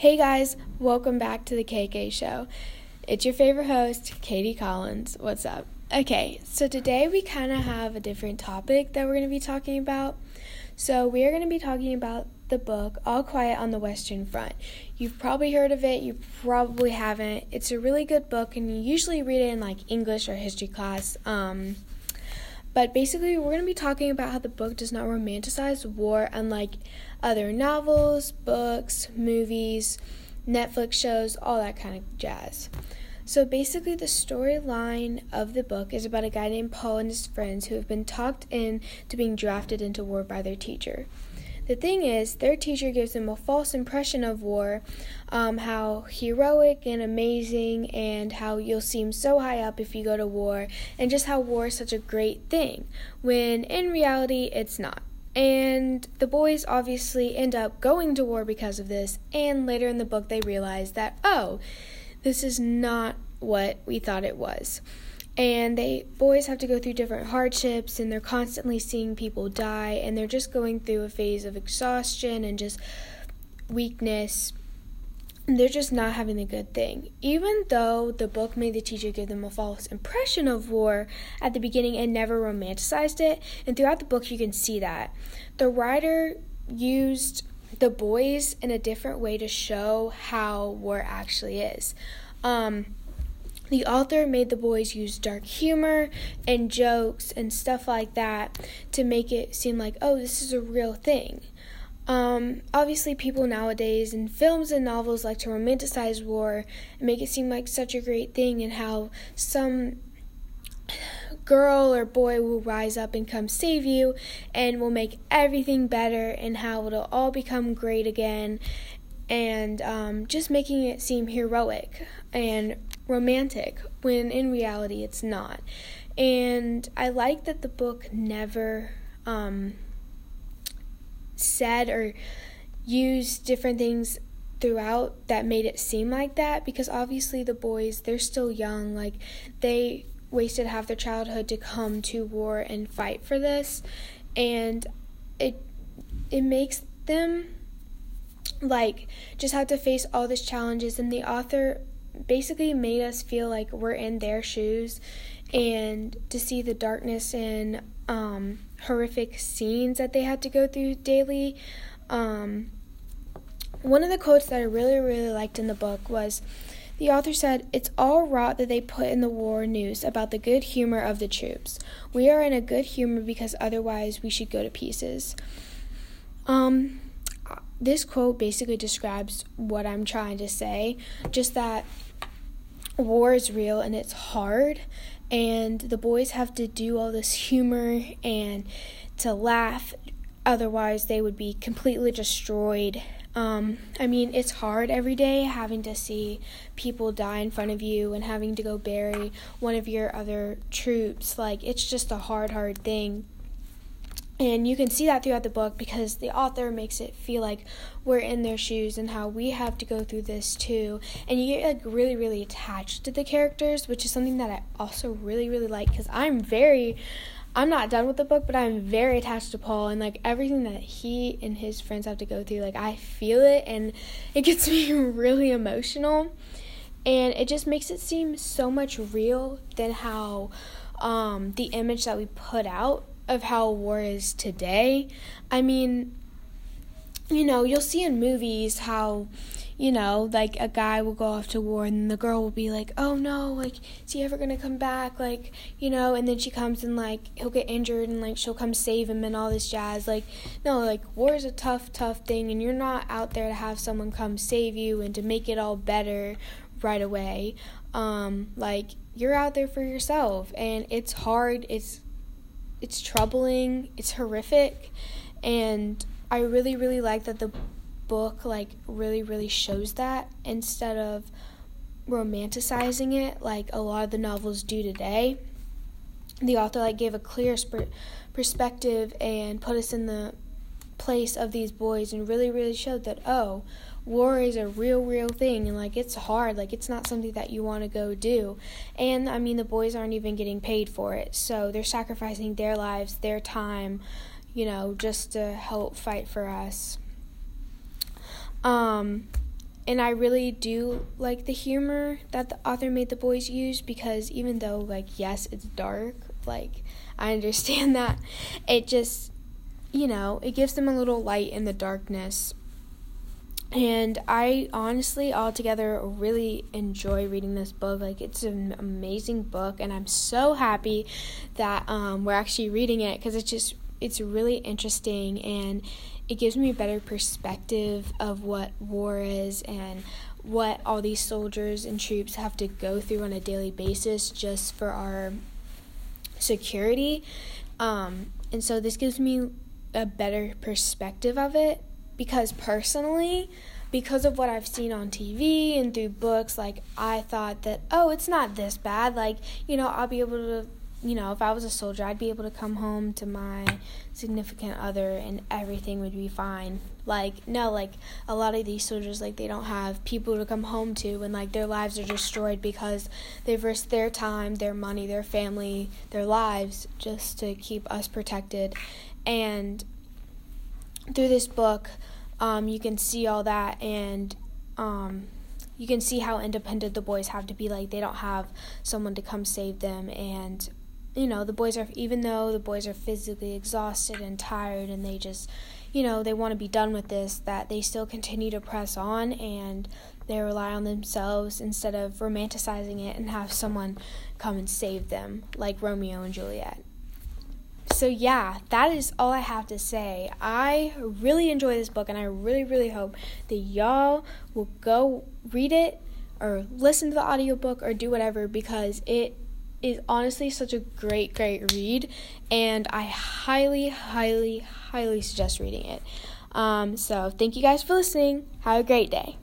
Hey guys, welcome back to the KK Show. It's your favorite host, Katie Collins. What's up? Okay, so today we kind of have a different topic that we're going to be talking about. So, we are going to be talking about the book All Quiet on the Western Front. You've probably heard of it, you probably haven't. It's a really good book, and you usually read it in like English or history class. Um, but basically, we're going to be talking about how the book does not romanticize war, unlike other novels, books, movies, Netflix shows, all that kind of jazz. So basically, the storyline of the book is about a guy named Paul and his friends who have been talked into being drafted into war by their teacher. The thing is, their teacher gives them a false impression of war, um, how heroic and amazing, and how you'll seem so high up if you go to war, and just how war is such a great thing, when in reality, it's not. And the boys obviously end up going to war because of this, and later in the book, they realize that, oh, this is not what we thought it was and they boys have to go through different hardships and they're constantly seeing people die and they're just going through a phase of exhaustion and just weakness they're just not having a good thing. Even though the book made the teacher give them a false impression of war at the beginning and never romanticized it, and throughout the book you can see that. The writer used the boys in a different way to show how war actually is. Um, the author made the boys use dark humor and jokes and stuff like that to make it seem like, oh, this is a real thing. Um, obviously, people nowadays in films and novels like to romanticize war and make it seem like such a great thing, and how some girl or boy will rise up and come save you and will make everything better, and how it'll all become great again, and um, just making it seem heroic and romantic when in reality it's not. And I like that the book never um, said or used different things throughout that made it seem like that because obviously the boys they're still young like they wasted half their childhood to come to war and fight for this and it it makes them like just have to face all these challenges and the author basically made us feel like we're in their shoes and to see the darkness and um, horrific scenes that they had to go through daily. Um, one of the quotes that I really, really liked in the book was the author said, It's all rot that they put in the war news about the good humor of the troops. We are in a good humor because otherwise we should go to pieces. Um, this quote basically describes what I'm trying to say, just that war is real and it's hard and the boys have to do all this humor and to laugh otherwise they would be completely destroyed um, I mean, it's hard every day having to see people die in front of you and having to go bury one of your other troops. Like, it's just a hard, hard thing. And you can see that throughout the book because the author makes it feel like we're in their shoes and how we have to go through this too. And you get like really, really attached to the characters, which is something that I also really, really like because I'm very, I'm not done with the book, but I'm very attached to Paul and like everything that he and his friends have to go through. Like I feel it and it gets me really emotional. And it just makes it seem so much real than how um, the image that we put out of how war is today. I mean, you know, you'll see in movies how, you know, like a guy will go off to war and the girl will be like, oh no, like, is he ever gonna come back? Like, you know, and then she comes and like, he'll get injured and like, she'll come save him and all this jazz. Like, no, like, war is a tough, tough thing and you're not out there to have someone come save you and to make it all better right away. Um, like, you're out there for yourself and it's hard, it's it's troubling, it's horrific, and I really really like that the book like really really shows that instead of romanticizing it like a lot of the novels do today. The author like gave a clear sp- perspective and put us in the place of these boys and really really showed that oh war is a real real thing and like it's hard. Like it's not something that you want to go do. And i mean the boys aren't even getting paid for it. So they're sacrificing their lives their time you know just to help fight for us. Um and I really do like the humor that the author made the boys use because even though like yes it's dark like I understand that. It just you know it gives them a little light in the darkness and I honestly altogether really enjoy reading this book like it's an amazing book and I'm so happy that um, we're actually reading it because it's just it's really interesting and it gives me a better perspective of what war is and what all these soldiers and troops have to go through on a daily basis just for our security. Um, and so this gives me a better perspective of it because personally, because of what I've seen on TV and through books, like I thought that, oh, it's not this bad. Like, you know, I'll be able to you know, if I was a soldier, I'd be able to come home to my significant other and everything would be fine. Like, no, like a lot of these soldiers, like, they don't have people to come home to and like their lives are destroyed because they've risked their time, their money, their family, their lives just to keep us protected. And through this book, um, you can see all that and, um, you can see how independent the boys have to be like they don't have someone to come save them and you know the boys are even though the boys are physically exhausted and tired and they just you know they want to be done with this that they still continue to press on and they rely on themselves instead of romanticizing it and have someone come and save them like Romeo and Juliet. So yeah, that is all I have to say. I really enjoy this book and I really really hope that y'all will go read it or listen to the audiobook or do whatever because it is honestly such a great, great read, and I highly, highly, highly suggest reading it. Um, so, thank you guys for listening. Have a great day.